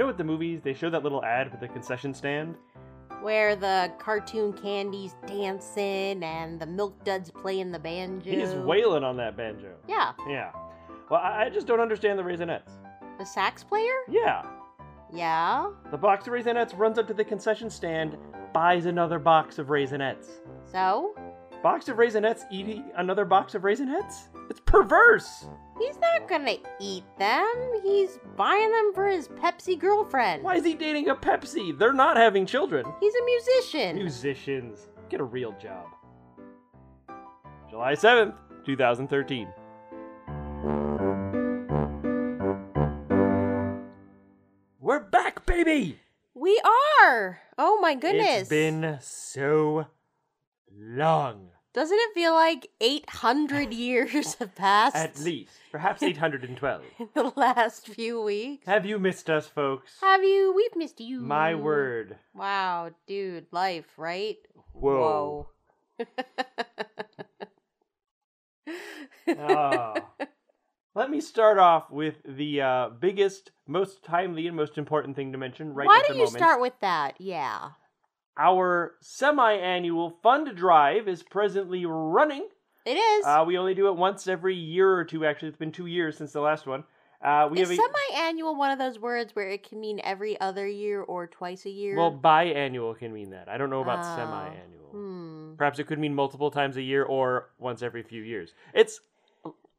know what the movies they show that little ad with the concession stand? Where the cartoon candy's dancing and the milk duds playing the banjo. He's wailing on that banjo. Yeah. Yeah. Well, I, I just don't understand the Raisinets. The sax player? Yeah. Yeah. The box of Raisinets runs up to the concession stand, buys another box of Raisinets. So? Box of Raisinets eating another box of Raisinets? It's perverse! He's not gonna eat them. He's buying them for his Pepsi girlfriend. Why is he dating a Pepsi? They're not having children. He's a musician. Musicians, get a real job. July 7th, 2013. We're back, baby! we are. Oh my goodness. It's been so long. Doesn't it feel like 800 years have passed At least. Perhaps 812. in the last few weeks? Have you missed us, folks? Have you? We've missed you. My word. Wow, dude, life, right? Whoa. Whoa. Ah. Let me start off with the uh, biggest, most timely, and most important thing to mention right Why at the don't you start with that? Yeah. Our semi-annual fund drive is presently running. It is. Uh, we only do it once every year or two. Actually, it's been two years since the last one. Uh, we is have a, semi-annual one of those words where it can mean every other year or twice a year? well, biannual can mean that. I don't know about Oh. semi-annual. Hmm. Perhaps it could mean multiple times a year or once every few years. It's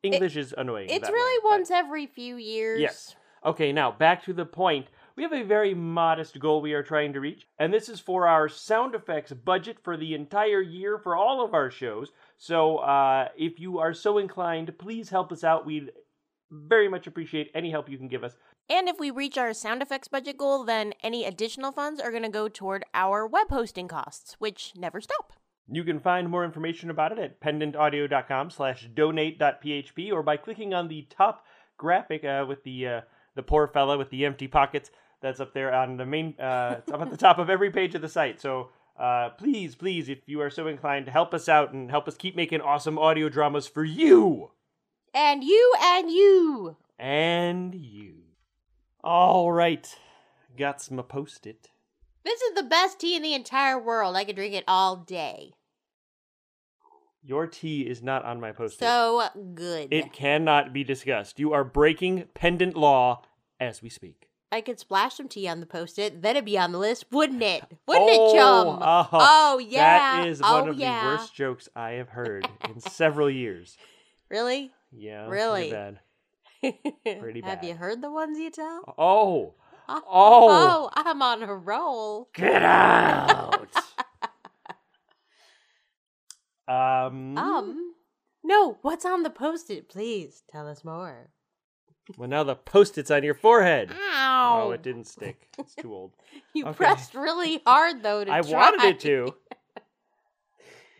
English is annoying. It's really way, but- once every few years. Yes. Okay, now back to the point. We have a very modest goal we are trying to reach, and this is for our sound effects budget for the entire year for all of our shows. So, uh, if you are so inclined, please help us out. We'd very much appreciate any help you can give us. And if we reach our sound effects budget goal, then any additional funds are going to go toward our web hosting costs, which never stop. You can find more information about it at pendantaudio.com slash donate.php or by clicking on the top graphic uh, with the uh, the poor fella with the empty pockets that's up there on the main uh, it's up at the top of every page of the site. So uh, please, please, if you are so inclined, help us out and help us keep making awesome audio dramas for you And you and you. and you. All right, got some post-it. This is the best tea in the entire world. I could drink it all day. Your tea is not on my post-it. So good. It cannot be discussed. You are breaking pendant law as we speak. I could splash some tea on the post-it, then it'd be on the list, wouldn't it? Wouldn't oh, it, chum? uh, oh yeah. That is oh, one of yeah. the worst jokes I have heard in several years. Really? Yeah. Really? Pretty bad. Pretty Have you heard the ones you tell? Oh, Oh, Oh. I'm on a roll. get out. Um. Um, no, what's on the post-it? Please tell us more. Well, now the post-its on your forehead. Ow! Oh, it didn't stick. It's too old. You okay. pressed really hard though to I try. wanted it to.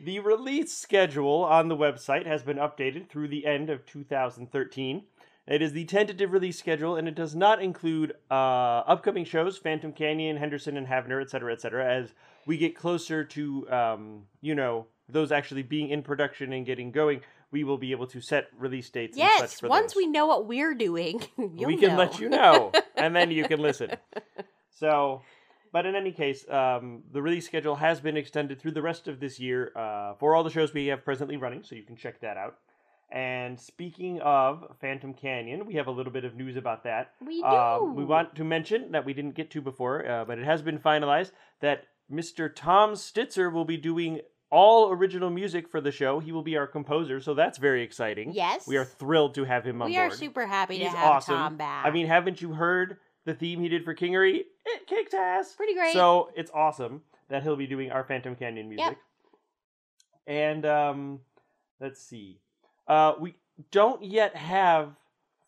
The release schedule on the website has been updated through the end of 2013. It is the tentative release schedule, and it does not include uh, upcoming shows, Phantom Canyon, Henderson and Havner, etc., etc. As we get closer to, um, you know, those actually being in production and getting going, we will be able to set release dates. Yes, once those we know what we're doing, we can know. let you know, and then you can listen. So, but in any case, um, the release schedule has been extended through the rest of this year uh, for all the shows we have presently running, so you can check that out. And speaking of Phantom Canyon, we have a little bit of news about that. We do. Um, we want to mention that we didn't get to before, uh, but it has been finalized that Mr. Tom Stitzer will be doing all original music for the show. He will be our composer, so that's very exciting. Yes. We are thrilled to have him on We board. We are super happy He's to have awesome. Tom back. I mean, haven't you heard the theme he did for Kingery? It kicks ass. pretty great. So it's awesome that he'll be doing our Phantom Canyon music. And um, let's see. Uh, we don't yet have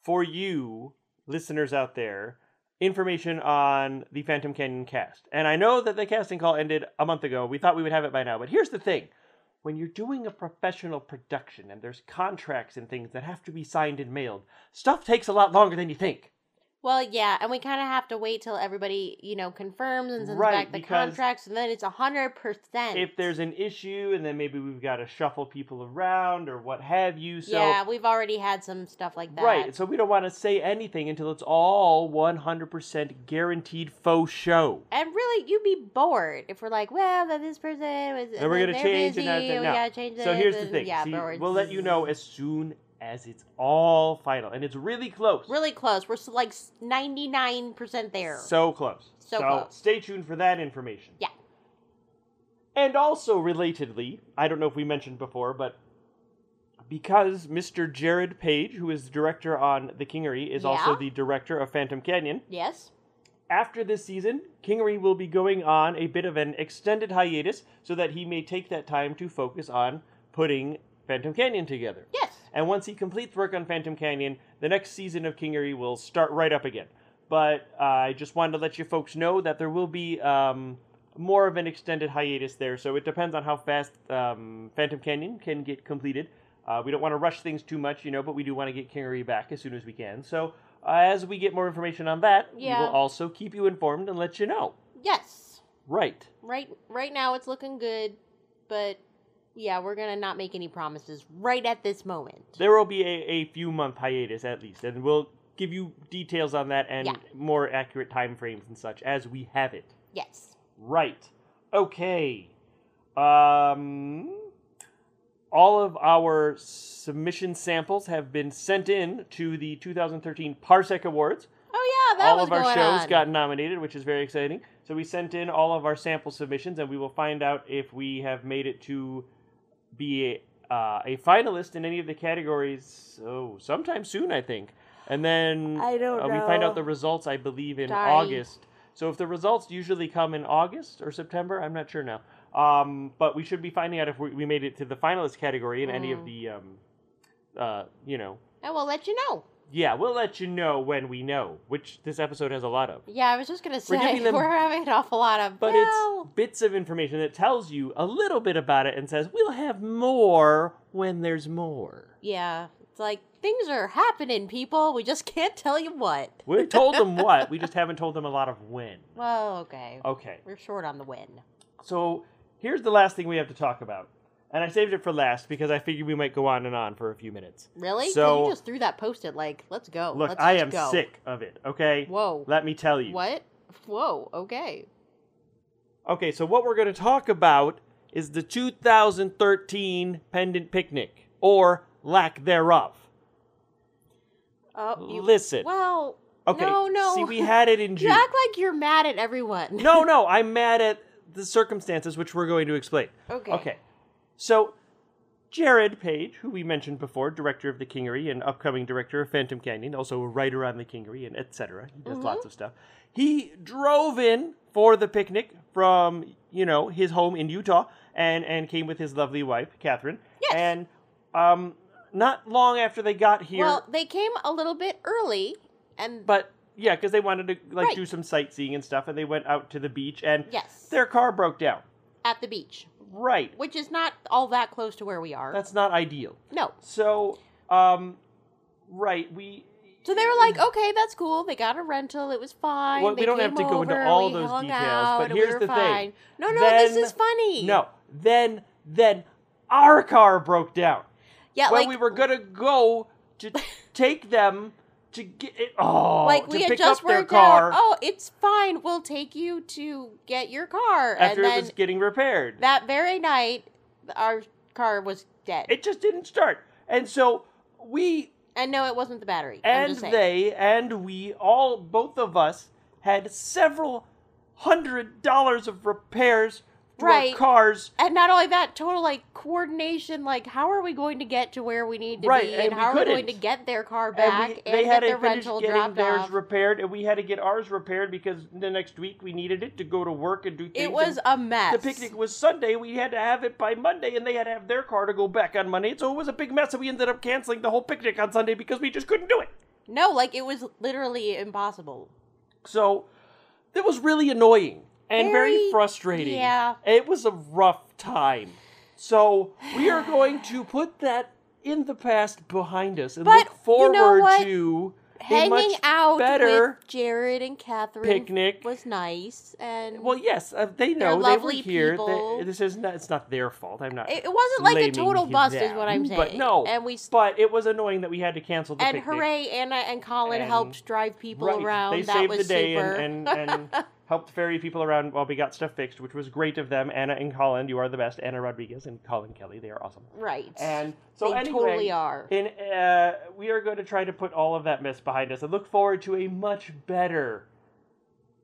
for you listeners out there information on the Phantom Canyon cast. And I know that the casting call ended a month ago. We thought we would have it by now, but here's the thing. When you're doing a professional production and there's contracts and things that have to be signed and mailed, stuff takes a lot longer than you think. Well, yeah, and we kind of have to wait till everybody, you know, confirms and sends Right, back the contracts, and then it's a hundred percent. If there's an issue, and then maybe we've got to shuffle people around or what have you. So yeah, we've already had some stuff like that. Right, so we don't want to say anything until it's all 100% guaranteed faux show. And really, you'd be bored if we're like, well, that this person was. And we're gonna change busy, and that, that, we no. gotta change So this, here's the thing. Yeah, See, we'll let you know as soon as it's all final, and it's really close. Really close. We're like ninety nine percent there. So close. So close. stay tuned for that information. Yeah. And also, relatedly, I don't know if we mentioned before, but because Mr. Jared Page, who is the director on The Kingery, is also the director of Phantom Canyon, yes. after this season, Kingery will be going on a bit of an extended hiatus so that he may take that time to focus on putting Phantom Canyon together. Yes. And once he completes work on Phantom Canyon, the next season of Kingery will start right up again. But uh, I just wanted to let you folks know that there will be um, more of an extended hiatus there. So it depends on how fast um, Phantom Canyon can get completed. Uh, we don't want to rush things too much, you know, but we do want to get Kingery back as soon as we can. So uh, as we get more information on that, Yeah. we will also keep you informed and let you know. Yes. Right. Right. Right now, it's looking good, but yeah, we're gonna not make any promises right at this moment. There will be a, a few month hiatus at least, and we'll give you details on that and Yeah. more accurate time frames and such as we have it. Yes. Right. Okay. Um all of our submission samples have been sent in to the 2013 Parsec Awards. Oh yeah, that all was of our shows on. got nominated, which is very exciting. So we sent in all of our sample submissions, and we will find out if we have made it to be a, uh, a finalist in any of the categories. Oh, sometime soon, I think. And then I don't uh, we find out the results, I believe, in Sorry. August. So if the results usually come in August or September, I'm not sure now. Um, but we should be finding out if we, we made it to the finalist category in any of Mm. the, um, uh, you know, And we'll let you know. Yeah, we'll let you know when we know, which this episode has a lot of. Yeah, I was just gonna say We're giving them- we're having an awful lot of. But well, it's bits of information that tells you a little bit about it and says we'll have more when there's more. yeah, it's like things are happening, people. We just can't tell you what. We told them what, we just haven't told them a lot of when. Well, okay. Okay, We're short on the win. so here's the last thing we have to talk about. And I saved it for last because I figured we might go on and on for a few minutes. Really? So- you just threw that post-it like, let's go. Look, let's I am go. sick of it, okay? Whoa. Let me tell you. What? Whoa. Okay. Okay, so what we're going to talk about is the 2013 Pendant Picnic, or lack thereof. Oh, you, Listen. Well, Okay. No, no. See, we had it in you June. act like you're mad at everyone. no, no, I'm mad at the circumstances, which we're going to explain. Okay. Okay. So, Jared Page, who we mentioned before, director of The Kingery and upcoming director of Phantom Canyon, also a writer on The Kingery and etc. He does Mm-hmm. lots of stuff. He drove in for the picnic from, you know, his home in Utah and, and came with his lovely wife, Catherine. Yes. And um, not long after they got here, Well, they came a little bit early, and but yeah, because they wanted to like Right. do some sightseeing and stuff, and they went out to the beach, and yes, their car broke down. at the beach, Right. which is not all that close to where we are. That's not ideal. no. So, um, right, we. So they were like, okay, that's cool. They got a rental. It was fine. Well, we They don't have to go into over, all we those details, out, but we here's were the thing. fine. No, no, this is funny. No, then then our car broke down Yeah, when like we were gonna go to take them to get it. Oh, like to we had pick just up their worked car out. Oh, it's fine. We'll take you to get your car, after and it was getting repaired. that very night, our car was dead. it just didn't start, and so we and no, it wasn't the battery. And they and we all both of us had several hundred dollars of repairs Right. cars And not only that, total like coordination. Like, how are we going to get to where we need to Right, be, and and, we how are we going to get their car and back we, and, they get had their to finish rental getting theirs off? repaired and we had to get ours repaired because the next week we needed it to go to work and do things it was a mess. the picnic was sunday we had to have it by monday and they had to have their car to go back on monday so it was a big mess and we ended up canceling the whole picnic on sunday because we just couldn't do it No, like it was literally impossible. so it was really annoying and very, Very- frustrating yeah. it was a rough time so we are going to put that in the past behind us and But look you know forward to hanging out better with Jared and Catherine picnic. was nice, and Well, yes, uh, they know they were here. They- this is not. It's not their fault. I'm not. it, it wasn't like a total bust, is what I'm saying. But no. and we but it was annoying that we had to cancel the and picnic. hooray, Anna and Colin And- helped drive people Right. around. They that saved was the day super. and, and, and helped ferry people around while we got stuff fixed, which was great of them. Anna and Colin, you are the best. Anna Rodriguez and Colin Kelly, they are awesome. right. And so they anyway, totally are. in uh, we are going to try to put all of that mess behind us and look forward to a much better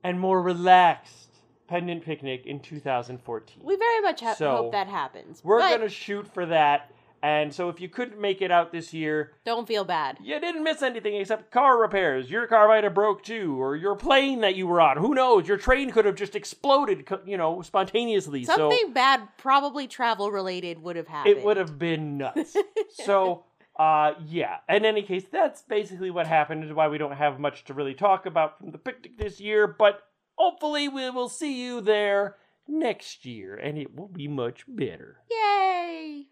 and more relaxed pendant picnic in 2014. We very much ha- So, hope that happens. We're but going to shoot for that. And so if you couldn't make it out this year, don't feel bad. you didn't miss anything except car repairs. Your car might have broke too, or your plane that you were on. Who knows? Your train could have just exploded, you know, spontaneously. Something so bad, probably travel related, would have happened. it would have been nuts. so, uh, yeah. In any case, that's basically what happened. Is why we don't have much to really talk about from the picnic this year. But hopefully, we will see you there next year, and it will be much better. Yay!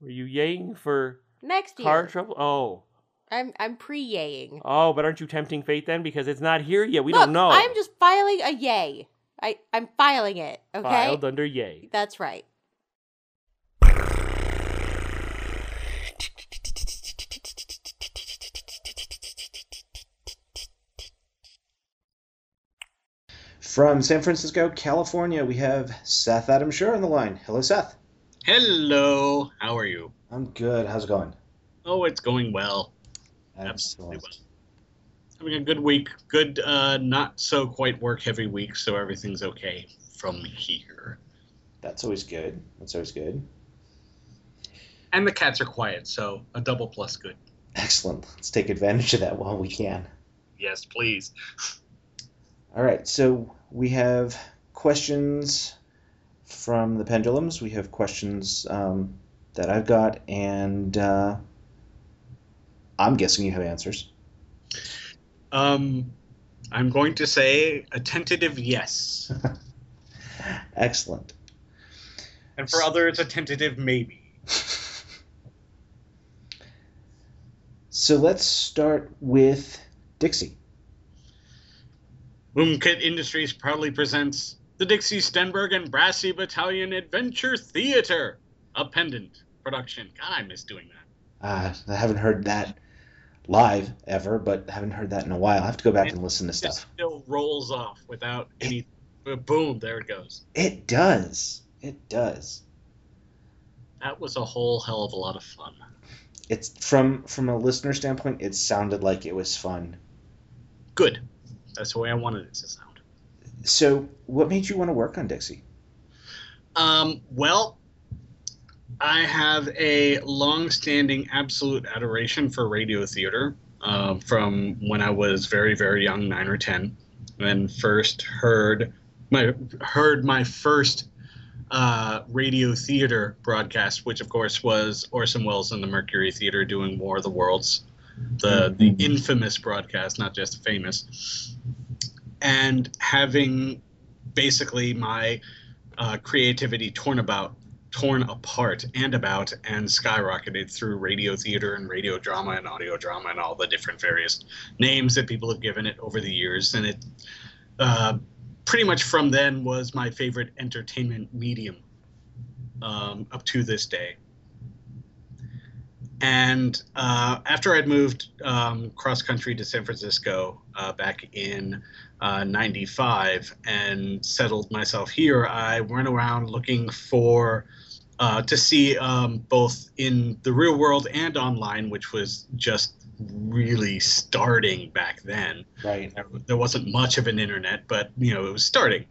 Were you yaying for Next year. car trouble? Oh, I'm I'm pre-yaying. oh, but aren't you tempting fate then? Because it's not here yet. We Look, don't know. I'm just filing a yay. I I'm filing it. Okay. filed under yay. That's right. From San Francisco, California, we have Seth Adam Schur on the line. Hello, Seth. Hello, how are you? I'm good. How's it going? Oh, it's going well. Absolutely well. Having a good week. Good, uh, not so quite work heavy week, so everything's okay from here. That's always good. That's always good. And the cats are quiet, so a double plus good. Excellent. Let's take advantage of that while we can. Yes, please. All right. So we have questions from the pendulums. We have questions um, that I've got, and uh, I'm guessing you have answers. Um, I'm going to say a tentative yes, Excellent. and for others, a tentative maybe. So let's start with Dixie. Boomkit Industries proudly presents the Dixie Sternberg and Brassy Battalion Adventure Theater, a pendant production. God, I miss doing that. Uh, I haven't heard that live ever, but haven't heard that in a while. I have to go back and listen to It stuff. still rolls off without any. Boom! There it goes. It does. It does. That was a whole hell of a lot of fun. It's from from a listener standpoint, it sounded like it was fun. Good. That's the way I wanted it to sound. So, what made you want to work on Dixie? Um, well, I have a long-standing absolute adoration for radio theater uh, from when I was very, very young, nine or ten, and first heard my heard my first uh, radio theater broadcast, which of course was Orson Welles and the Mercury Theater doing War of the Worlds, the the infamous broadcast, not just famous, and having basically my uh, creativity torn about torn apart and about and skyrocketed through radio theater and radio drama and audio drama and all the different various names that people have given it over the years. And it uh, pretty much from then was my favorite entertainment medium um, up to this day and uh, after I'd moved um, cross country to San Francisco uh, back in uh, 95 and settled myself here, I went around looking for uh, to see um, both in the real world and online, which was just really starting back then. Right. There- There wasn't much of an internet, but you know it was starting.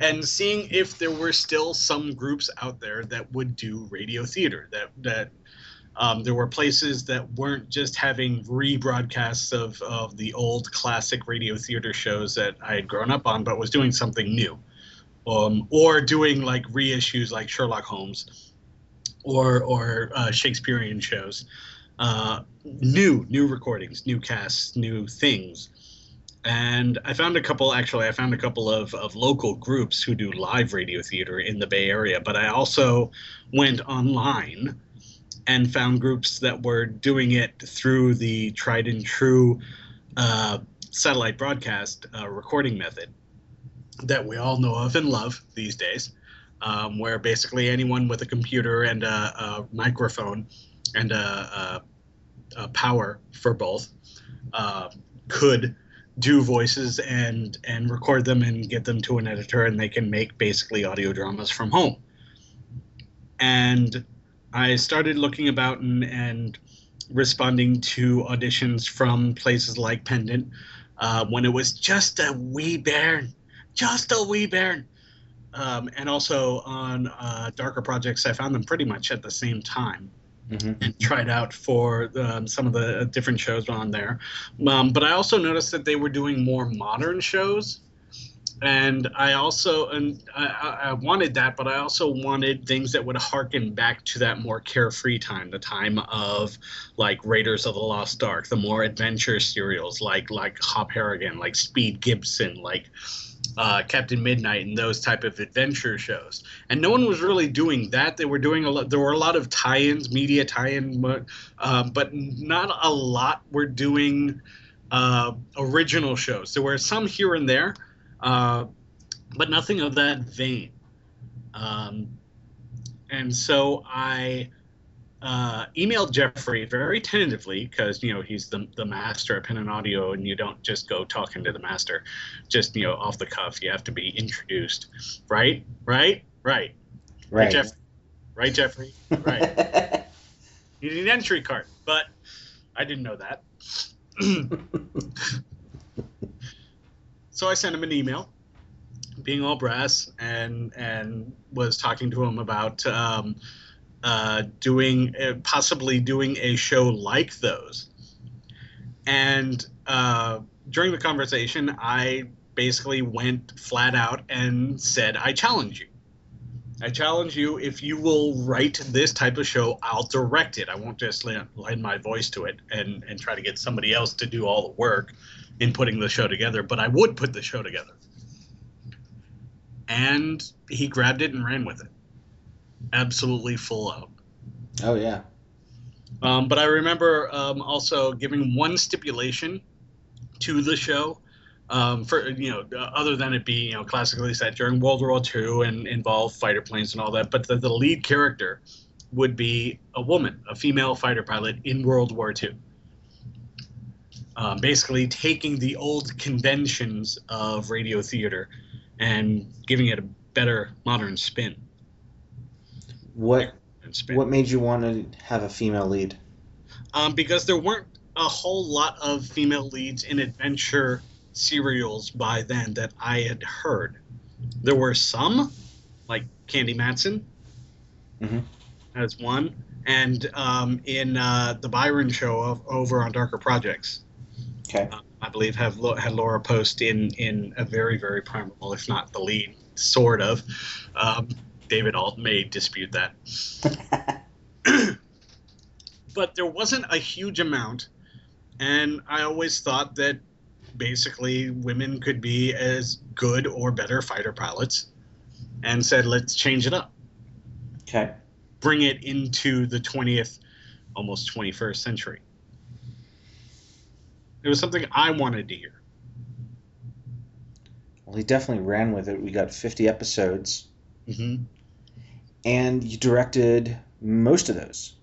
And seeing if there were still some groups out there that would do radio theater, that that um, there were places that weren't just having rebroadcasts of, of the old classic radio theater shows that I had grown up on, but was doing something new. Um, or doing like reissues like Sherlock Holmes or, or uh, Shakespearean shows. Uh, new, new recordings, new casts, new things. And I found a couple, actually, I found a couple of, of local groups who do live radio theater in the Bay Area, but I also went online and found groups that were doing it through the tried and true uh, satellite broadcast uh, recording method that we all know of and love these days, um, where basically anyone with a computer and a, a microphone and a, a, a, power for both uh, could do voices and and record them and get them to an editor and they can make basically audio dramas from home. And i started looking about and, and responding to auditions from places like pendant uh, when it was just a wee bairn just a wee bairn um, and also on uh, darker projects i found them pretty much at the same time mm-hmm. and tried out for um, some of the different shows on there. Um, but I also noticed that they were doing more modern shows. And I also and I, I wanted that, but I also wanted things that would harken back to that more carefree time, the time of like Raiders of the Lost Ark, the more adventure serials like like Hop Harrigan, like Speed Gibson, like uh, Captain Midnight and those type of adventure shows. And no one was really doing that. They were doing a lot. There were a lot of tie-ins, media tie-in, uh, but not a lot were doing uh, original shows. There were some here and there, uh, but nothing of that vein. Um, and so I uh, emailed Jeffrey very tentatively because you know he's the the master at Pendant Audio, and you don't just go talking to the master, just you know off the cuff. You have to be introduced, right? Right? Right? Right. Right, Jeff- right Jeffrey? Right. you need an entry card, but I didn't know that. so I sent him an email, being all brass, and and was talking to him about. Um, uh, doing uh, possibly doing a show like those. And uh, during the conversation, I basically went flat out and said, "I challenge you. I challenge you. If you will write this type of show, I'll direct it. I won't just lend, lend my voice to it and and try to get somebody else to do all the work in putting the show together. But I would put the show together." And he grabbed it and ran with it absolutely full out. Oh yeah. Um, but I remember um, also giving one stipulation to the show. Um, for you know, other than it being you know classically set during World War II and involve fighter planes and all that, but the, the lead character would be a woman, a female fighter pilot in World War II. Um, basically, taking the old conventions of radio theater and giving it a better modern spin. What what made you want to have a female lead? Um, because there weren't a whole lot of female leads in adventure serials by then that I had heard. There were some, like Candy Matson, mm-hmm. as one, and um, in uh, the Byron show of, over on Darker Projects. Okay. Uh, I believe have had Laura Post in in a very very primal, if not the lead, sort of. Um, David Alt may dispute that. but there wasn't a huge amount, and I always thought that basically women could be as good or better fighter pilots, and said, let's change it up. Okay. Bring it into the 20th, almost 21st century. It was something I wanted to hear. Well, he definitely ran with it. We got 50 episodes. Mm-hmm and you directed most of those.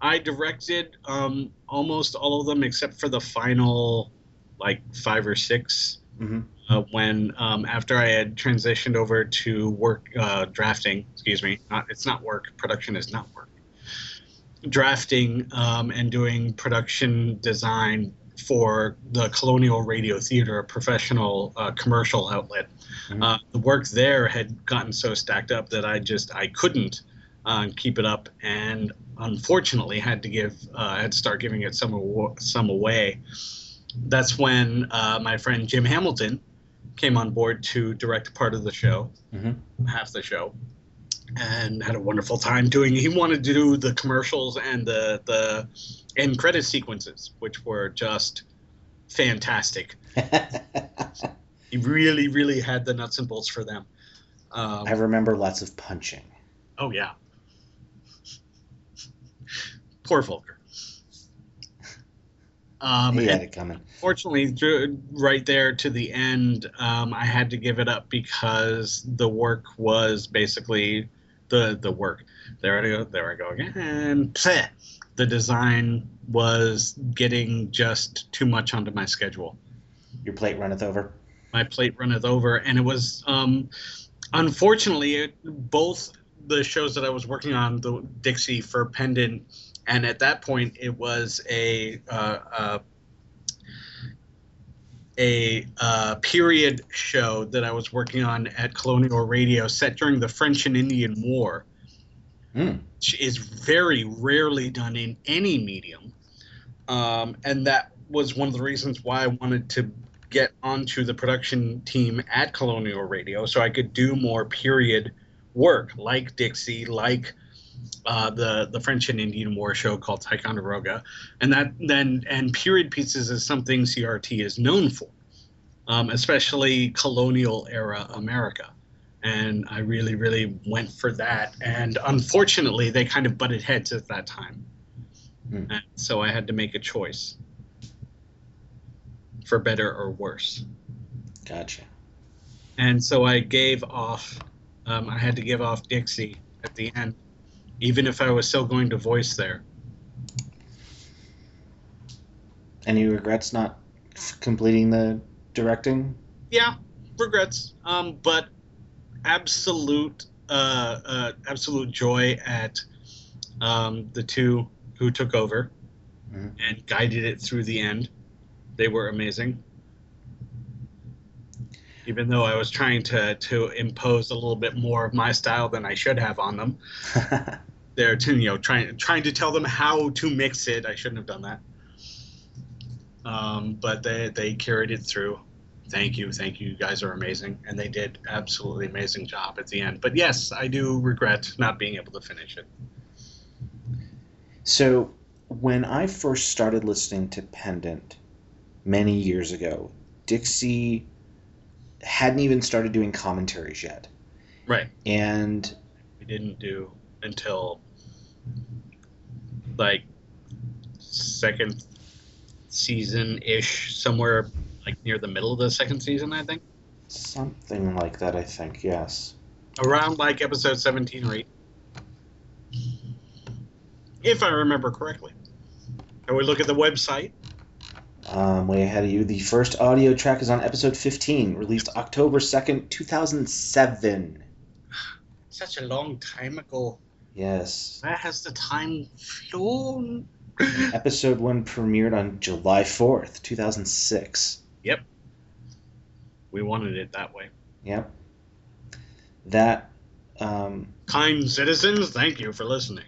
I directed um, almost all of them except for the final, like five or 6 mm-hmm. uh, when um, after I had transitioned over to work uh, drafting. Excuse me, not it's not work. Production is not work. Drafting um, and doing production design for the Colonial Radio Theater, a professional uh, commercial outlet. Mm-hmm. Uh, the work there had gotten so stacked up that I just I couldn't uh, keep it up, and unfortunately had to give uh, had to start giving it some some away. That's when uh, my friend Jim Hamilton came on board to direct part of the show, mm-hmm. half the show, and had a wonderful time doing. He wanted to do the commercials and the the end credit sequences, which were just fantastic. he really, really had the nuts and bolts for them. Um, I remember lots of punching. Oh yeah. Poor Volker. Um, he had it coming. fortunately, right there to the end, um, I had to give it up because the work was basically the the work. There I go. There I go again. Bleh. The design was getting just too much onto my schedule. Your plate runneth over. my plate runneth over and it was um unfortunately it, both the shows that i was working on the dixie for pendant and at that point it was a uh, uh, a uh, period show that i was working on at colonial radio set during the french and indian war Hmm. which is very rarely done in any medium. Um, and that was one of the reasons why I wanted to get onto the production team at Colonial Radio so I could do more period work like Dixie, like uh, the the French and Indian War show called Ticonderoga, and that then and period pieces is something CRT is known for, um, especially colonial era America and I really, really went for that. And unfortunately, they kind of butted heads at that time, Hmm. and so I had to make a choice for better or worse. Gotcha. And so I gave off. Um, I had to give off Dixie at the end, even if I was still going to voice there. Any regrets not completing the directing? Yeah, regrets. Um, but absolute, uh, uh, absolute joy at um, the two who took over Mhm. and guided it through the end. They were amazing. Even though I was trying to to impose a little bit more of my style than I should have on them, they're to, you know trying trying to tell them how to mix it. I shouldn't have done that. Um, but they they carried it through. Thank you, thank you. You guys are amazing, and they did absolutely amazing job at the end. But yes, I do regret not being able to finish it. so, when I first started listening to Pendant many years ago, Dixie hadn't even started doing commentaries yet. Right. And We didn't do until like second season ish, somewhere like near the middle of the second season, I think. something like that, I think, yes. around like episode 17 or 8 if i remember correctly and we look at the website Um, way ahead of you. The first audio track is on episode 15, released October 2nd, 2007. such a long time ago Yes. where has the time flown Episode 1 premiered on July 4th, 2006. Yep. we wanted it that way Yep. That, um, kind citizens thank you for listening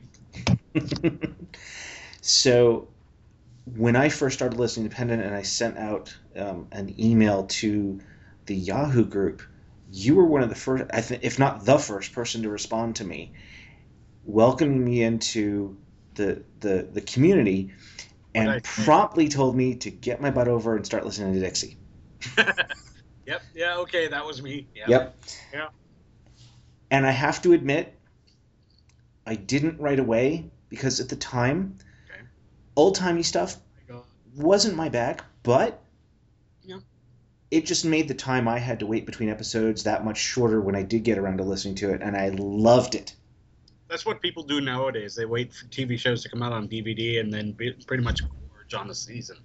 so when I first started listening to Pendant and I sent out um, an email to the Yahoo group, you were one of the first, I think, if not the first person to respond to me, welcoming me into the the, the community, and What I think. promptly told me to get my butt over and start listening to Dixie. yep yeah okay that was me yeah. Yep. Yeah. And I have to admit, I didn't right away because at the time. Old timey stuff Oh my wasn't my bag, but Yeah. it just made the time I had to wait between episodes that much shorter when I did get around to listening to it, and I loved it. that's what people do nowadays they wait for tv shows to come out on dvd and then be, pretty much gorge on a season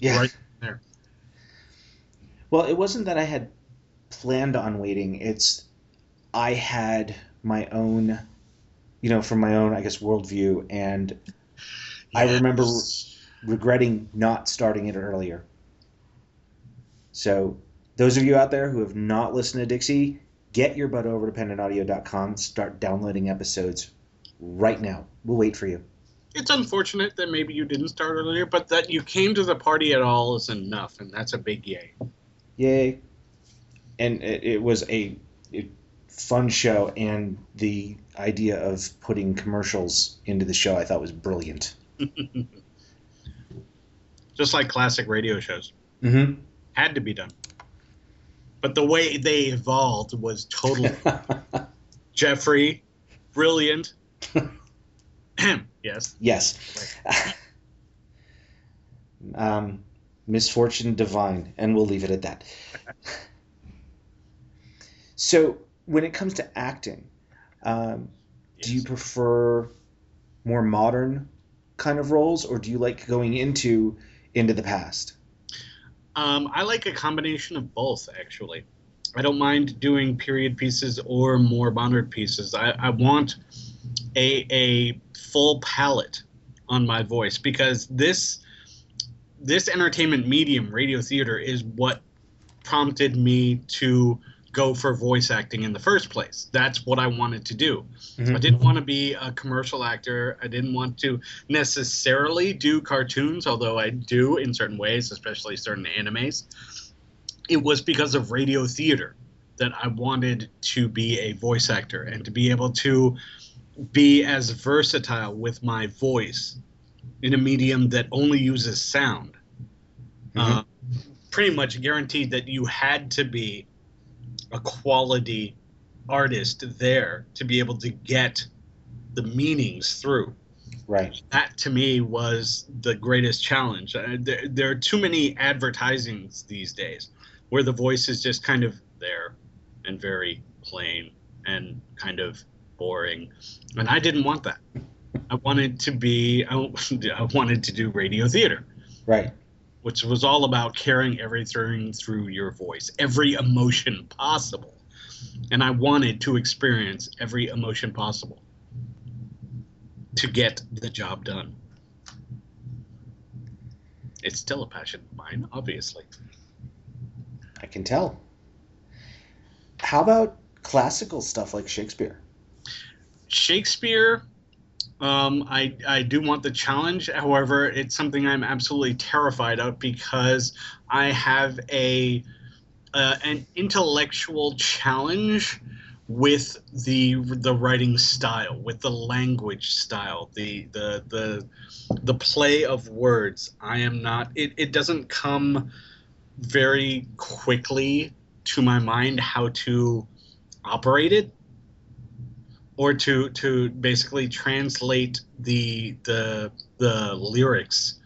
Yeah. Right there. Well, it wasn't that I had planned on waiting. It's I had my own, you know, from my own, I guess, worldview, and I remember regretting not starting it earlier. So, those of you out there who have not listened to Dixie, get your butt over to pendantaudio.com. Start downloading episodes right now. We'll wait for you. it's unfortunate that maybe you didn't start earlier, but that you came to the party at all is enough, and that's a big yay. Yay! And it, it was a, a fun show, and the idea of putting commercials into the show I thought was brilliant. Just like classic radio shows. Mm-hmm. Had to be done. But the way they evolved was totally Jeffrey, brilliant. Yes. Yes. um, misfortune divine, and we'll leave it at that. so, when it comes to acting, um, do you prefer more modern kind of roles, or do you like going into into the past? Um, I like a combination of both, actually. I don't mind doing period pieces or more modern pieces. I, I want a, a full palette on my voice because this this entertainment medium, radio theater, is what prompted me to go for voice acting in the first place. That's what I wanted to do. I didn't want to be a commercial actor. I didn't want to necessarily do cartoons, although I do in certain ways, especially certain animes. It was because of radio theater that I wanted to be a voice actor and to be able to be as versatile with my voice in a medium that only uses sound. Uh, pretty much guaranteed that you had to be a quality artist there to be able to get the meanings through. Right. That to me was the greatest challenge. Uh, there, there are too many advertisings these days where the voice is just kind of there and very plain and kind of boring. And I didn't want that. I wanted to be, I, I wanted to do radio theater Right. Which was all about carrying everything through your voice, every emotion possible. And I wanted to experience every emotion possible to get the job done. It's still a passion of mine, obviously. I can tell. How about classical stuff like Shakespeare? Shakespeare, um, I I do want the challenge. However, it's something I'm absolutely terrified of because I have a uh, an intellectual challenge with the the writing style, with the language style, the the the the play of words. I am not. It it doesn't come very quickly to my mind how to operate it or to to basically translate the the the lyrics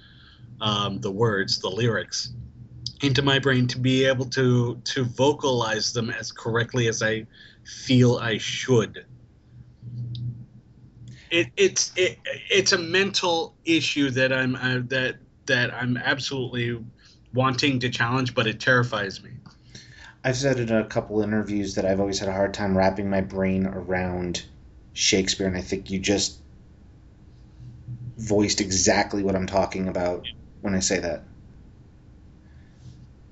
um, the words the lyrics into my brain to be able to to vocalize them as correctly as I feel I should. It, it's it, it's a mental issue that I'm uh, that that I'm absolutely wanting to challenge but it terrifies me. I've said in a couple interviews that I've always had a hard time wrapping my brain around Shakespeare, and I think you just voiced exactly what I'm talking about when I say that.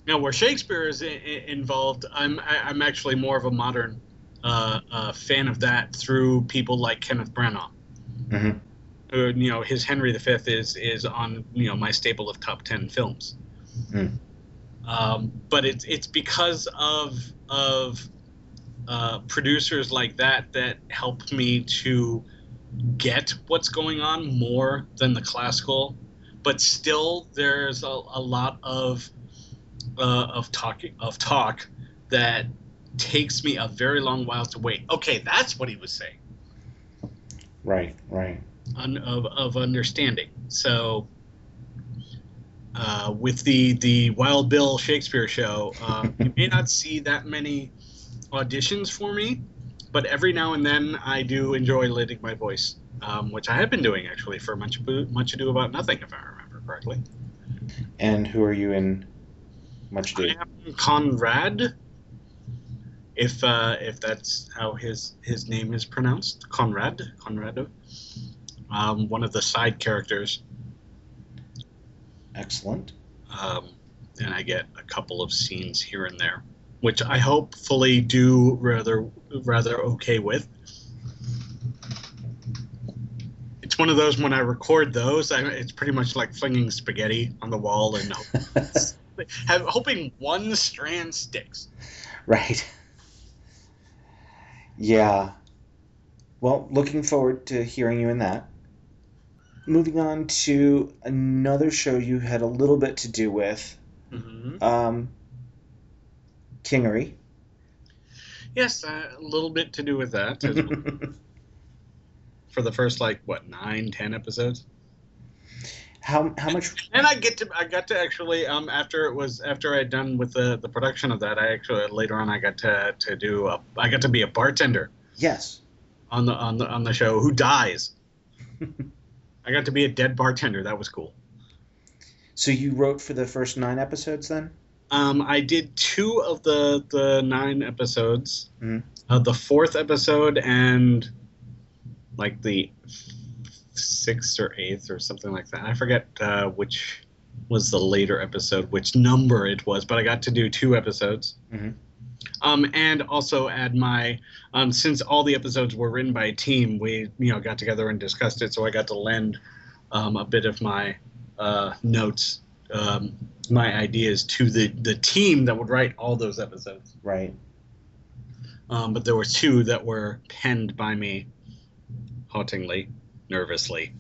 Now, where Shakespeare is involved, I'm I'm actually more of a modern uh, uh, fan of that through people like Kenneth Branagh. Mhm. Who, you know, his Henry V is is on you know my staple of top ten films. Mm. Um, but it's it's because of of uh, producers like that that help me to get what's going on more than the classical. But still, there's a, a lot of uh, of talk of talk that takes me a very long while to wait. Okay, that's what he was saying Right, right. un, of, of understanding. So uh, with the the Wild Bill Shakespeare show, uh, you may not see that many auditions for me, but every now and then I do enjoy lending my voice, um, which I have been doing actually for much much ado about nothing, if I remember correctly. And who are you in Much Ado? I am Conrad. If uh, if that's how his his name is pronounced, Conrad, Conrado, um, one of the side characters, Excellent. um, and I get a couple of scenes here and there, which I hopefully do rather rather okay with. It's one of those when I record those, I, it's pretty much like flinging spaghetti on the wall and have, hoping one strand sticks. Right. Yeah. Well, looking forward to hearing you in that. Moving on to another show you had a little bit to do with, hmm um, Kingery. Yes, uh, a little bit to do with that. for the first like what nine, ten episodes. How how much? And I get to I got to actually um after it was after I'd done with the the production of that I actually later on I got to to do a, I got to be a bartender Yes. on the on the on the show who dies. I got to be a dead bartender. That was cool. So you wrote for the first nine episodes then? Um, I did two of the the nine episodes. Mhm. Uh, the fourth episode and like the sixth or eighth or something like that. I forget uh, which was the later episode, which number it was, but I got to do two episodes. Mhm. Um, and also add my um, since all the episodes were written by a team, we you know got together and discussed it, so I got to lend um, a bit of my uh, notes, um, my ideas to the the team that would write all those episodes. Right. Um, but there were two that were penned by me, hauntingly, nervously.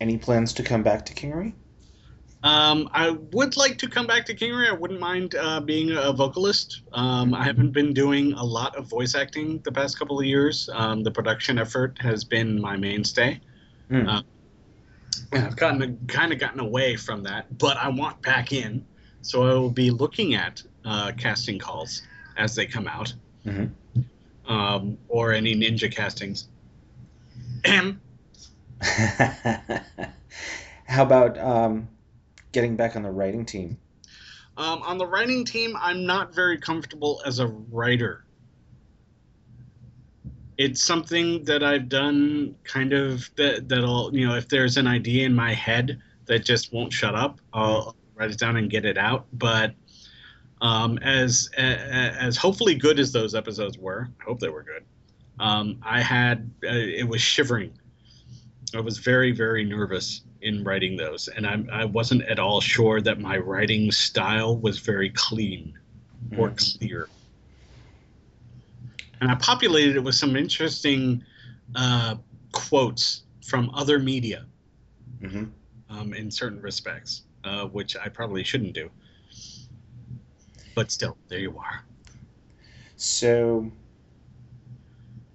Any plans to come back to Kingery? Um, I would like to come back to Kingery. I wouldn't mind uh, being a vocalist. Um, I haven't been doing a lot of voice acting the past couple of years. Um, the production effort has been my mainstay. Hmm. Uh, I've gotten kind of gotten away from that, but I want back in. So I will be looking at uh, casting calls as they come out, Mhm. um, or any ninja castings. How about um, getting back on the writing team? Um, on the writing team, I'm not very comfortable as a writer. It's something that I've done kind of that that'll you know if there's an idea in my head that just won't shut up, I'll write it down and get it out. But um, as as hopefully good as those episodes were, I hope they were good. Um, I had uh, it was shivering. I was very very nervous in writing those, and I, I wasn't at all sure that my writing style was very clean or clear. And I populated it with some interesting uh, quotes from other media hmm um, in certain respects, uh, which I probably shouldn't do. But still, there you are. So,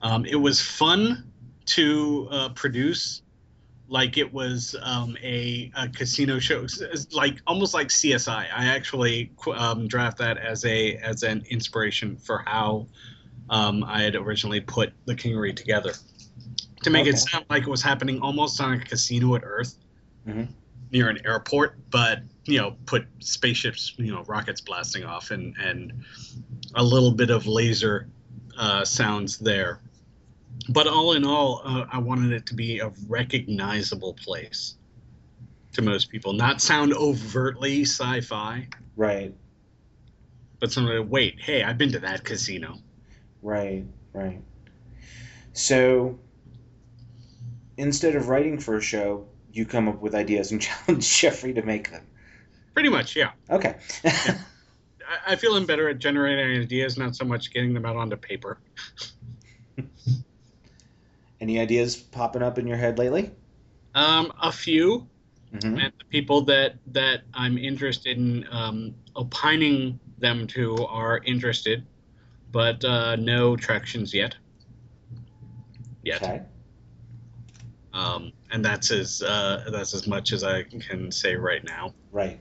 Um, it was fun to uh, produce, like it was um, a, a casino show, It's like almost like CSI. I actually um, draft that as a as an inspiration for how um, I had originally put the Kingery together to make Okay. it sound like it was happening almost on a casino at Earth Mhm. near an airport, but you know, put spaceships, you know, rockets blasting off and and a little bit of laser uh, sounds there. But all in all, uh, I wanted it to be a recognizable place to most people, not sound overtly sci-fi, right, but somebody wait, hey, I've been to that casino. Right, right. So, instead of writing for a show, you come up with ideas and challenge Jeffrey to make them. Pretty much, yeah. Okay. I, I feel I'm better at generating ideas, not so much getting them out onto paper. Any ideas popping up in your head lately? Um, a few, hmm and the people that that I'm interested in um, opining them to are interested, but uh, no tractions yet. Yet, Okay. um, and that's as uh, that's as much as I can say right now. Right.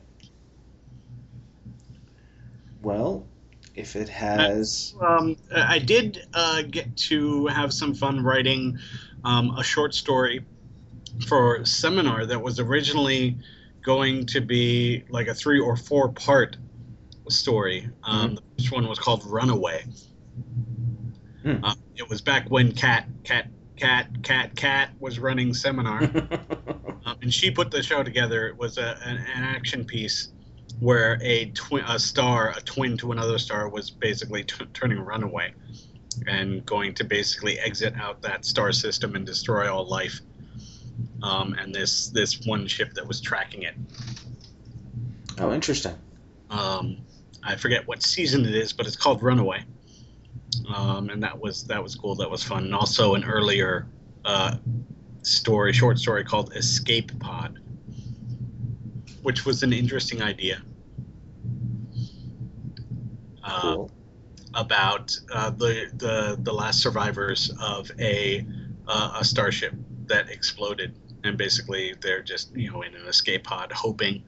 Well, if it has. Um, I did uh, get to have some fun writing um, a short story for seminar that was originally going to be like a three or four part story. Um, The first one was called Runaway. Hmm. Uh, it was back when Cat Cat Cat Cat Cat was running seminar. um, and she put the show together. It was a, an, an action piece where a twin, a star, a twin to another star, was basically t- turning runaway and going to basically exit out that star system and destroy all life. Um, and this this one ship that was tracking it. oh, interesting. Um, I forget what season it is, but it's called Runaway. Um, and that was that was cool. That was fun. And also an earlier uh, story, short story called Escape Pod, which was an interesting idea. Uh, Cool. about uh, the, the the last survivors of a uh, a starship that exploded, and basically they're just you know in an escape pod hoping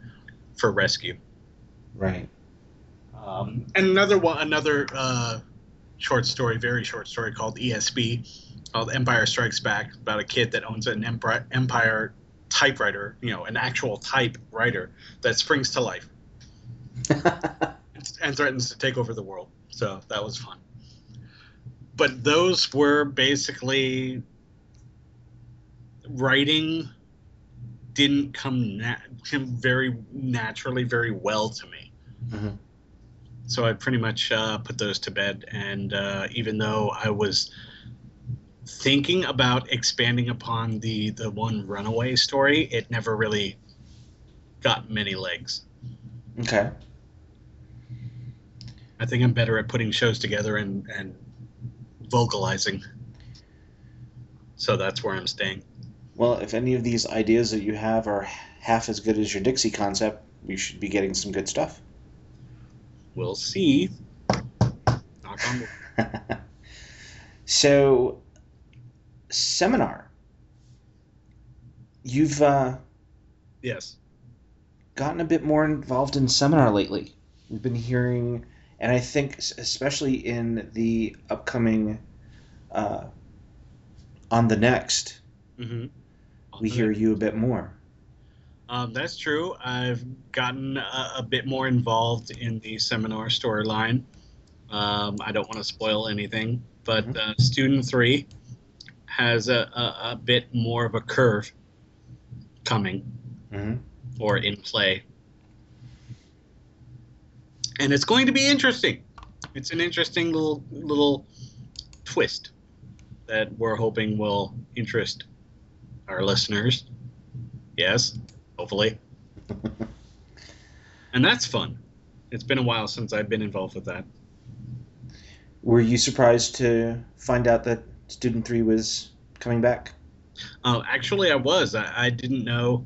for rescue. Right. Um, and another one, another uh, short story, very short story called ESB, called Empire Strikes Back, about a kid that owns an Empire, Empire typewriter, you know, an actual typewriter that springs to life and threatens to take over the world. So that was fun. But those were basically writing didn't come nat- very naturally very well to me. Mhm. So I pretty much uh, put those to bed. And uh, even though I was thinking about expanding upon the the one runaway story, it never really got many legs. okay. I think I'm better at putting shows together and, and vocalizing. So that's where I'm staying. Well, if any of these ideas that you have are half as good as your Dixie concept, you should be getting some good stuff. We'll see. Knock on wood. so, seminar. You've uh, Yes. gotten a bit more involved in seminar lately. We've been hearing, and I think especially in the upcoming uh, on the next, Mm-hmm. we hear you a bit more. Um, that's true. I've gotten a, a bit more involved in the seminar storyline. Um, I don't want to spoil anything, but Mhm. uh, student three has a, a, a bit more of a curve coming hmm or in play. And it's going to be interesting. It's an interesting little little twist that we're hoping will interest our listeners. Yes, hopefully. and that's fun. It's been a while since I've been involved with that. Were you surprised to find out that Student Three was coming back? Uh, actually, I was. I, I didn't know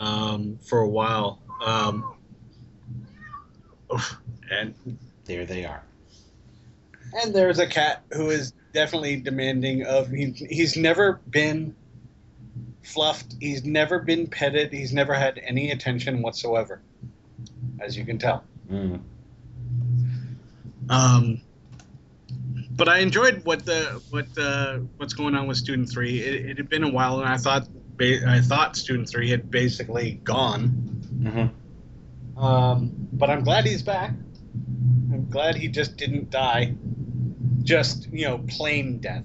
um, for a while. Um, and There they are. And there's a cat who is definitely demanding of. He, he's never been fluffed. He's never been petted. He's never had any attention whatsoever, as you can tell. Mm. Um, but I enjoyed what the what the what's going on with Student Three. It, it had been a while, and I thought ba- I thought Student Three had basically gone. hmm Um, but I'm glad he's back. I'm glad he just didn't die. Just, you know, plain death.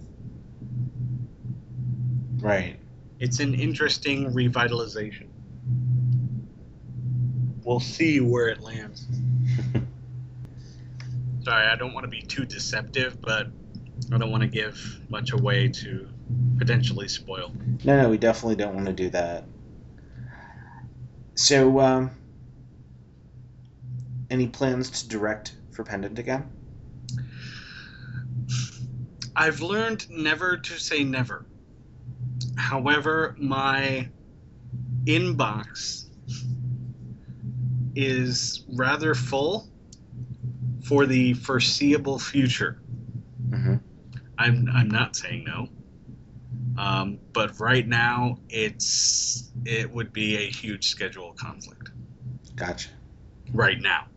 Right. It's an interesting revitalization. We'll see where it lands. Sorry, I don't want to be too deceptive, but I don't want to give much away to potentially spoil. No, no, we definitely don't want to do that. So, um, any plans to direct for Pendant again? I've learned never to say never. However, my inbox is rather full for the foreseeable future. hmm I'm I'm not saying no. Um, but right now it's it would be a huge schedule conflict. Gotcha. Right now.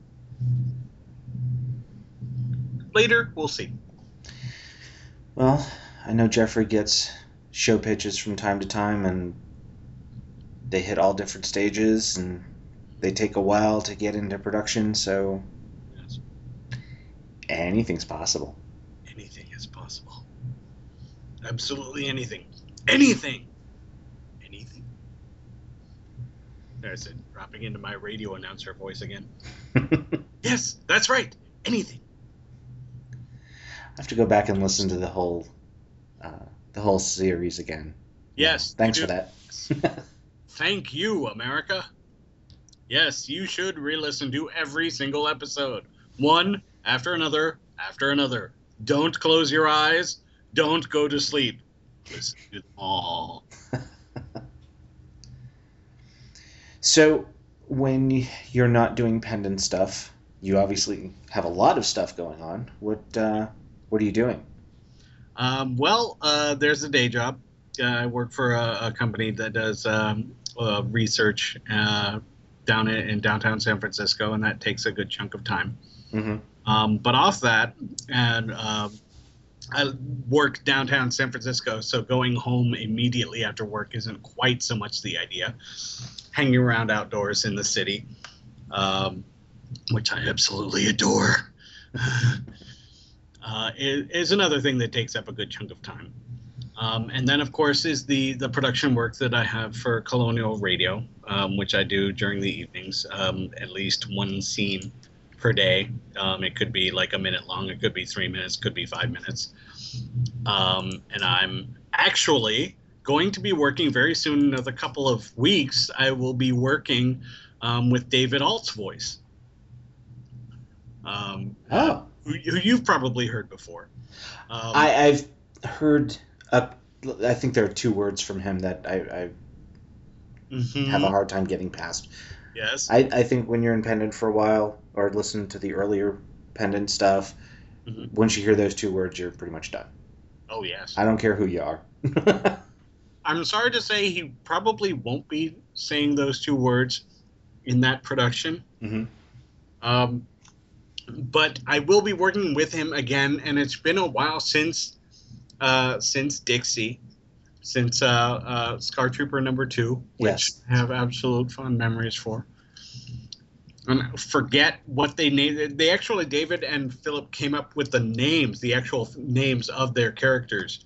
Later, we'll see. Well, I know Jeffrey gets show pitches from time to time, and they hit all different stages, and they take a while to get into production, so Yes. anything's possible. Anything is possible. Absolutely anything. Anything. Anything. There's it, dropping into my radio announcer voice again. Yes, that's right. Anything. I have to go back and listen to the whole, uh, the whole series again. Yes. Thanks for that. Thank you, America. Yes, you should re listen to every single episode. One after another after another. Don't close your eyes. Don't go to sleep. Listen to them all. So, when you're not doing pendant stuff, you obviously have a lot of stuff going on. What uh, what are you doing? Um, well, uh, there's a day job. uh, I work for a, a company that does um, uh, research uh, down in, in downtown San Francisco, and that takes a good chunk of time. hmm Um, but off that, and um I work downtown San Francisco, so going home immediately after work isn't quite so much the idea. Hanging around outdoors in the city, um, which I absolutely adore, uh, is, is another thing that takes up a good chunk of time. Um, and then, of course, is the the production work that I have for Colonial Radio, um, which I do during the evenings, um, at least one scene per day. Um, it could be like a minute long, it could be three minutes, could be five minutes. Um, and I'm actually going to be working very soon, in another couple of weeks. I will be working um, with David Alt's voice, Oh, who, who you've probably heard before. Um, I, I've heard. Uh, I think there are two words from him that I, I mhm, have a hard time getting past. yes. I, I think when you're in Pendant for a while, or listen to the earlier Pendant stuff, Mhm. once you hear those two words, you're pretty much done. oh yes. I don't care who you are. I'm sorry to say he probably won't be saying those two words in that production. hmm Um, but I will be working with him again, and it's been a while since uh, since Dixie, since uh, uh, Scar Trooper number two, which Yes. I have absolute fond memories for. And I forget what they named. They actually David and Philip came up with the names, the actual names of their characters,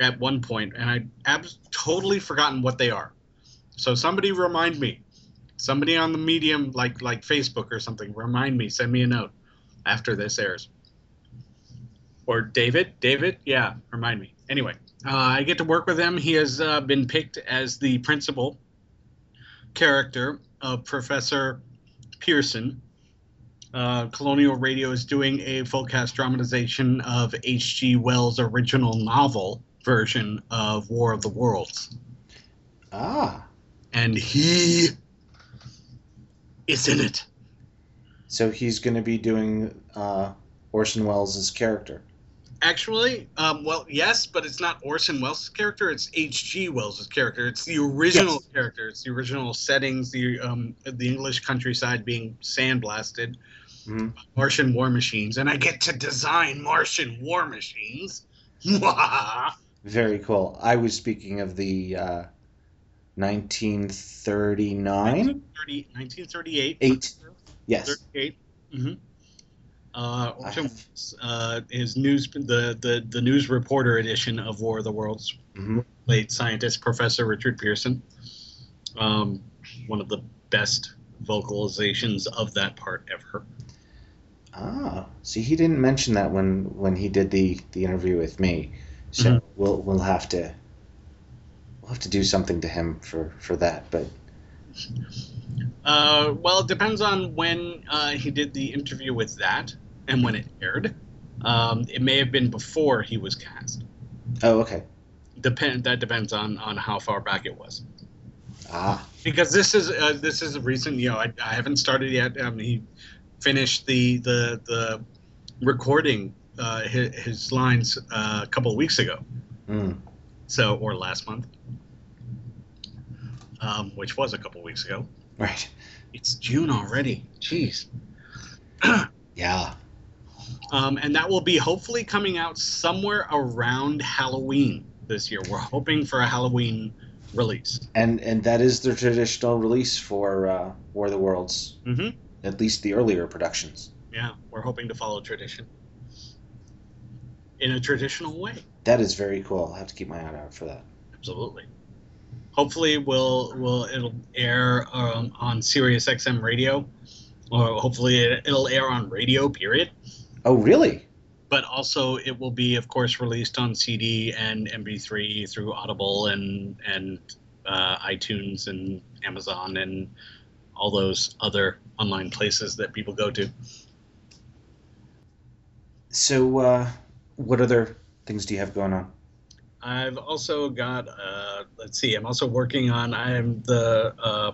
at one point, and I abs- totally forgotten what they are. So somebody remind me somebody on the medium like like facebook or something remind me send me a note after this airs. Or david? David? Yeah remind me. Anyway uh, i get to work with him. He has uh, been picked as the principal character of professor pierson. Uh, colonial radio is doing a full cast dramatization of hg wells original novel version of war of the worlds. Ah, and he is in it so he's going to be doing uh, Orson Welles' character. Actually, um, well, yes, but it's not Orson Welles' character. It's H.G. Wells' character. It's the original Yes. character. It's the original settings. The um, the English countryside being sandblasted, Mhm. Martian war machines, and I get to design Martian war machines. Very cool. I was speaking of the uh, 1939? 1938. Eight. Yes. 38. Mm-hmm. Uh, Orson uh, his news, the, the the news reporter edition of War of the Worlds, Mhm. late scientist Professor Richard Pierson. Um, one of the best vocalizations of that part ever. Ah, see, he didn't mention that when when he did the the interview with me. So Mhm. we'll we'll have to we'll have to do something to him for for that. But Uh, well, it depends on when uh, he did the interview with that and when it aired. Um, it may have been before he was cast. oh, okay. Depend that depends on on how far back it was. Ah, because this is uh, this is a recent you know I, I haven't started yet um, he finished the the the recording uh, his, his lines uh, a couple of weeks ago mm, so or last month um, which was a couple weeks ago right. it's june already jeez Yeah. um, and that will be hopefully coming out somewhere around halloween this year we're hoping for a halloween release And and that is the traditional release for uh, War of the Worlds, hmm at least the earlier productions. yeah we're hoping to follow tradition in a traditional way That is very cool. I'll have to keep my eye out for that. Absolutely. Hopefully, will will it'll air um, on Sirius XM radio, or hopefully it, it'll air on radio. Period. Oh, really? But also, it will be, of course, released on CD and MP3 through Audible and and uh, iTunes and Amazon and all those other online places that people go to. So, uh, what other things do you have going on? I've also got, uh, let's see, I'm also working on, I'm the uh,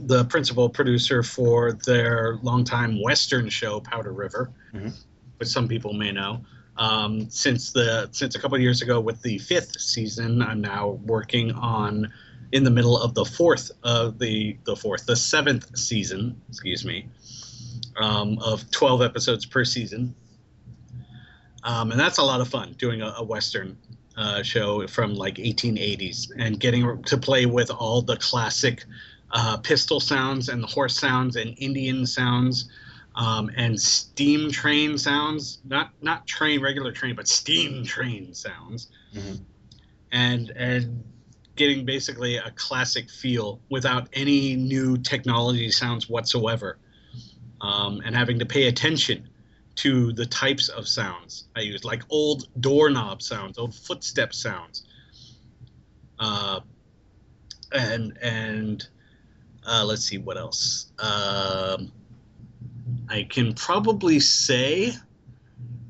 the principal producer for their longtime Western show, Powder River, Mhm. which some people may know. Um, since the since a couple of years ago with the fifth season, I'm now working on in the middle of the fourth of uh, the the fourth the seventh season, excuse me, um, of 12 episodes per season. Um, and that's a lot of fun doing a, a western uh, show from like 1880s and getting to play with all the classic uh, pistol sounds and the horse sounds and Indian sounds um, and steam train sounds not not train regular train but steam train sounds. Mm-hmm. and and getting basically a classic feel without any new technology sounds whatsoever. Um, and having to pay attention to the types of sounds I use, like old doorknob sounds, old footstep sounds, uh, and and uh, let's see what else. Um, I can probably say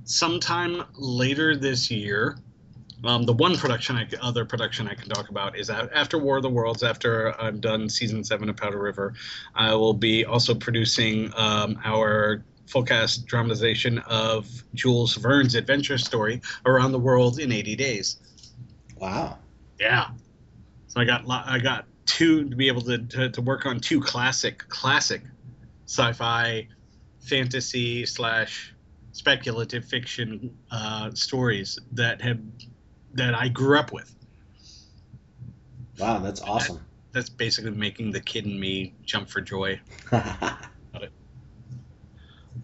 sometime later this year. Um, the one production, I, other production I can talk about is after War of the Worlds. After I'm done season seven of Powder River, I will be also producing um, our full cast dramatization of Jules Verne's adventure story around the world in 80 days. Wow. Yeah. So I got I got two to be able to, to, to work on two classic classic sci-fi fantasy slash speculative fiction uh, stories that have that I grew up with. Wow, that's awesome. That, that's basically making the kid in me jump for joy.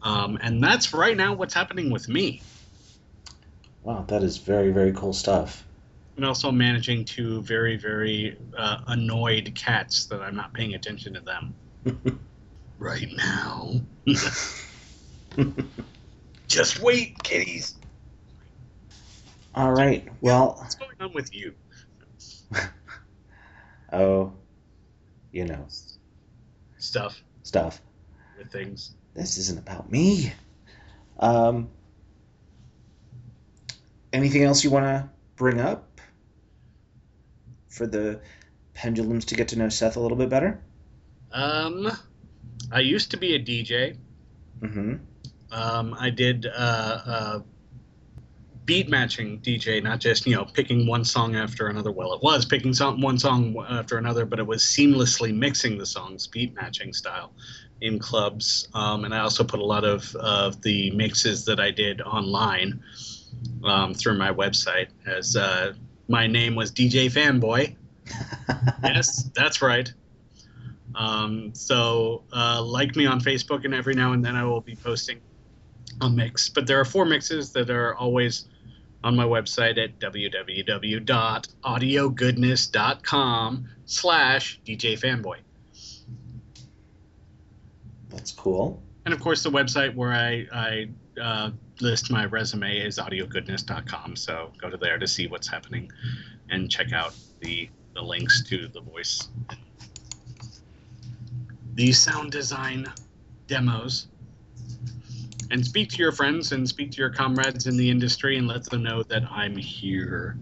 Um, and that's right now what's happening with me. Wow, that is very, very cool stuff. And also managing two very, very uh, annoyed cats that I'm not paying attention to them. right now. Just wait, kitties. All right. Well, what's going on with you? oh, you know, stuff. Stuff. With things this isn't about me. Um, anything else you want to bring up for the pendulums to get to know Seth a little bit better? Um, I used to be a DJ. Mm-hmm. Um, I did uh, uh, beat matching DJ, not just you know picking one song after another. Well, it was picking some, one song after another, but it was seamlessly mixing the songs, beat matching style in clubs, um, and I also put a lot of of the mixes that I did online um, through my website. As uh, my name was DJ Fanboy. yes, that's right. Um, so uh, like me on Facebook, and every now and then I will be posting a mix. But there are four mixes that are always on my website at www.audiogoodness.com slash DJ Fanboy. That's cool. And of course, the website where I, I uh, list my resume is audiogoodness.com. So go to there to see what's happening and check out the, the links to the voice. The sound design demos. And speak to your friends and speak to your comrades in the industry and let them know that I'm here.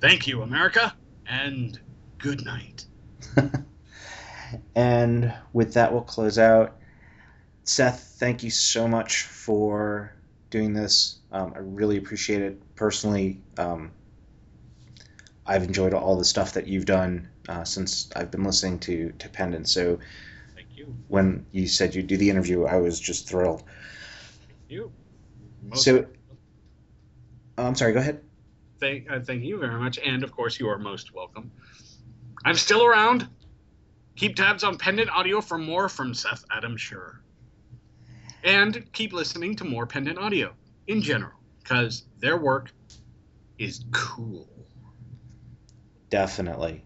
Thank you, America, and good night. And with that, we'll close out. Seth, thank you so much for doing this. Um, I really appreciate it. Personally, um, I've enjoyed all the stuff that you've done uh, since I've been listening to, to Pendant. So you. when you said you'd do the interview, I was just thrilled. Thank you. Most so, oh, I'm sorry, go ahead. Thank, uh, thank you very much. And of course, you are most welcome. I'm still around. Keep tabs on Pendant Audio for more from Seth Adam Sure. And keep listening to more Pendant Audio in general, because their work is cool. Definitely.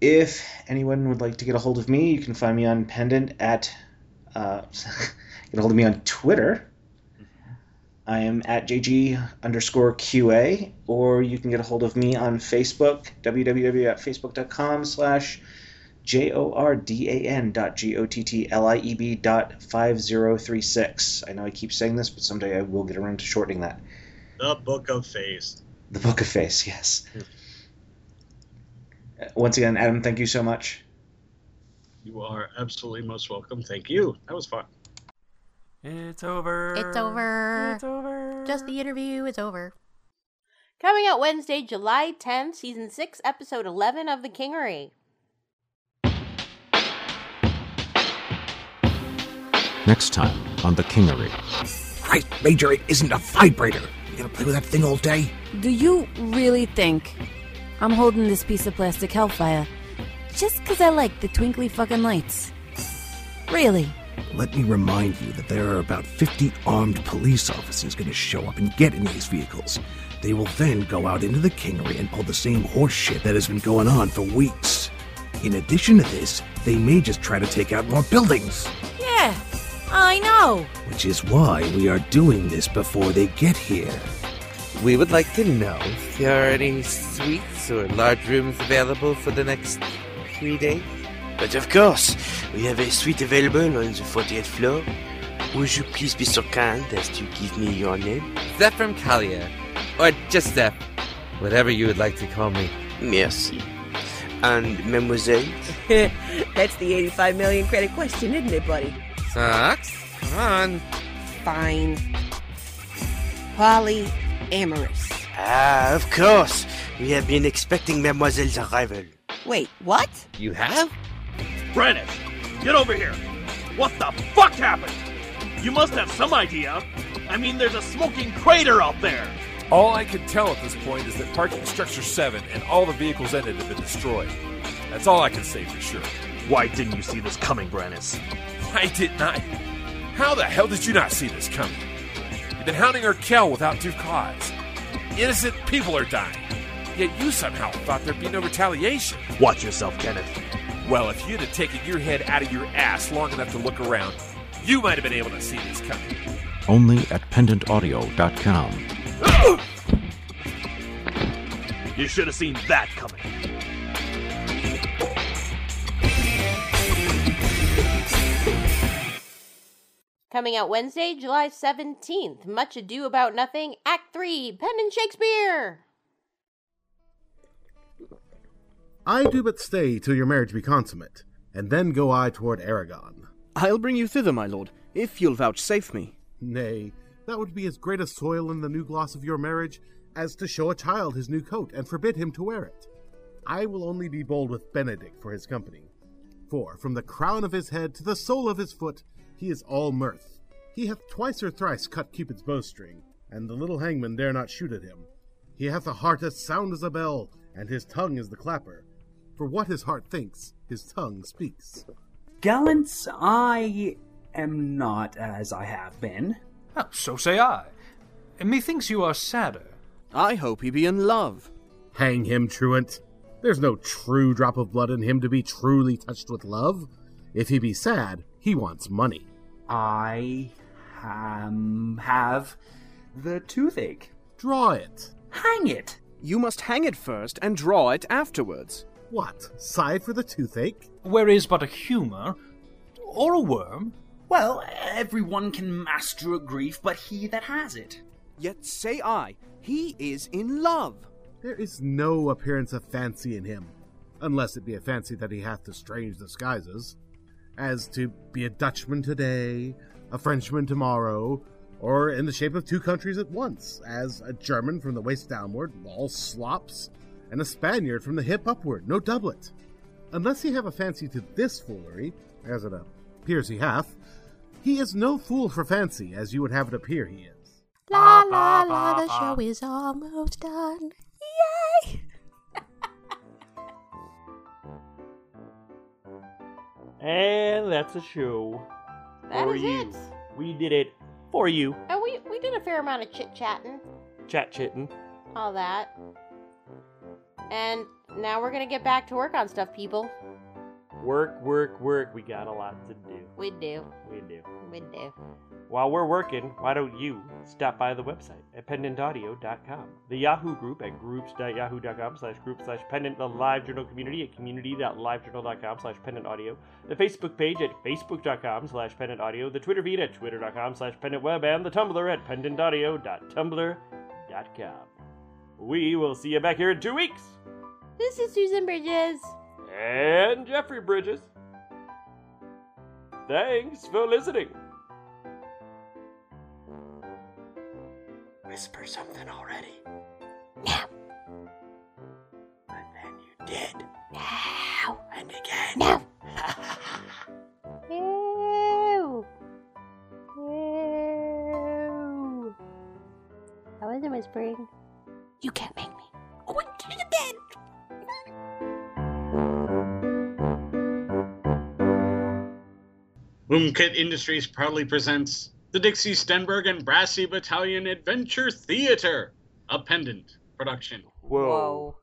If anyone would like to get a hold of me, you can find me on Pendant at. Uh, get a hold of me on Twitter. I am at JG underscore QA, or you can get a hold of me on Facebook, www.facebook.com slash J-O-R-D-A-N dot G-O-T-T-L-I-E-B dot 5036. I know I keep saying this, but someday I will get around to shortening that. The Book of Face. The Book of Face, yes. Once again, Adam, thank you so much. You are absolutely most welcome. Thank you. That was fun. It's over. It's over. It's over. Just the interview is over. Coming out Wednesday, July 10th, Season 6, Episode 11 of The Kingery. Next time on The Kingery. Christ, Major, it isn't a vibrator. You gonna play with that thing all day? Do you really think I'm holding this piece of plastic hellfire just 'cause I like the twinkly fucking lights? Really? Let me remind you that there are about 50 armed police officers gonna show up and get in these vehicles. They will then go out into the kingery and pull the same horseshit that has been going on for weeks. In addition to this, they may just try to take out more buildings. Yeah, I know. Which is why we are doing this before they get here. We would like to know if there are any suites or large rooms available for the next three days. But of course, we have a suite available on the 48th floor. Would you please be so kind as to give me your name? Zeph from Kalia. Or just Zeph. Whatever you would like to call me. Merci. And mademoiselle? That's the 85 million credit question, isn't it, buddy? Sucks. Come on. Fine. Polyamorous. Ah, of course. We have been expecting mademoiselle's arrival. Wait, what? You have? Brannish, get over here. What the fuck happened? You must have some idea. I mean, there's a smoking crater out there. All I can tell at this point is that parking structure 7 and all the vehicles in it have been destroyed. That's all I can say for sure. Why didn't you see this coming, Brannis? Why didn't I? How the hell did you not see this coming? Been hounding Urkel without due cause. Innocent people are dying. Yet you somehow thought there'd be no retaliation. Watch yourself, Kenneth. Well, if you'd have taken your head out of your ass long enough to look around, you might have been able to see this coming. Only at pendantaudio.com. You should have seen that coming. Coming out Wednesday, July 17th, Much Ado About Nothing, Act 3, Pendant Shakespeare. I do but stay till your marriage be consummate, and then go I toward Aragon. I'll bring you thither, my lord, if you'll vouchsafe me. Nay, that would be as great a soil in the new gloss of your marriage as to show a child his new coat and forbid him to wear it. I will only be bold with Benedick for his company. For from the crown of his head to the sole of his foot, he is all mirth. He hath twice or thrice cut Cupid's bowstring, and the little hangman dare not shoot at him. He hath a heart as sound as a bell, and his tongue is the clapper. For what his heart thinks, his tongue speaks. Gallants, I am not as I have been. Oh, so say I. Methinks you are sadder. I hope he be in love. Hang him, truant. There's no true drop of blood in him to be truly touched with love. If he be sad, he wants money. I um, have the toothache. Draw it. Hang it. You must hang it first and draw it afterwards. What? Sigh for the toothache? Where is but a humour or a worm? Well, everyone can master a grief, but he that has it. Yet say I, he is in love. There is no appearance of fancy in him, unless it be a fancy that he hath to strange disguises, as to be a Dutchman today, a Frenchman tomorrow, or in the shape of two countries at once, as a German from the waist downward, all slops, and a Spaniard from the hip upward, no doublet. Unless he have a fancy to this foolery, as it appears he hath, he is no fool for fancy, as you would have it appear he is. La la la, the show is almost done. Yay! And that's a show. That for is you. it. We did it for you. And we, we did a fair amount of chit chatting, Chat chitting. all that. And now we're gonna get back to work on stuff, people. Work, work, work. We got a lot to do. We do. We do. We do. While we're working, why don't you stop by the website at pendantaudio.com, the Yahoo group at groups.yahoo.com slash group slash pendant, the live journal community at community.livejournal.com slash pendant audio, the Facebook page at facebook.com slash pendant audio, the Twitter feed at twitter.com slash pendant web, and the Tumblr at pendantaudio.tumblr.com. We will see you back here in two weeks. This is Susan Bridges and Jeffrey Bridges. Thanks for listening. Whisper something already. No. But then you did. Now. And again. No. Ew. Ew. I wasn't whispering. You can't make me. Oh. You did. Boomkit Industries proudly presents the Dixie Sternberg and Brassy Battalion Adventure Theater, a pendant production. Whoa.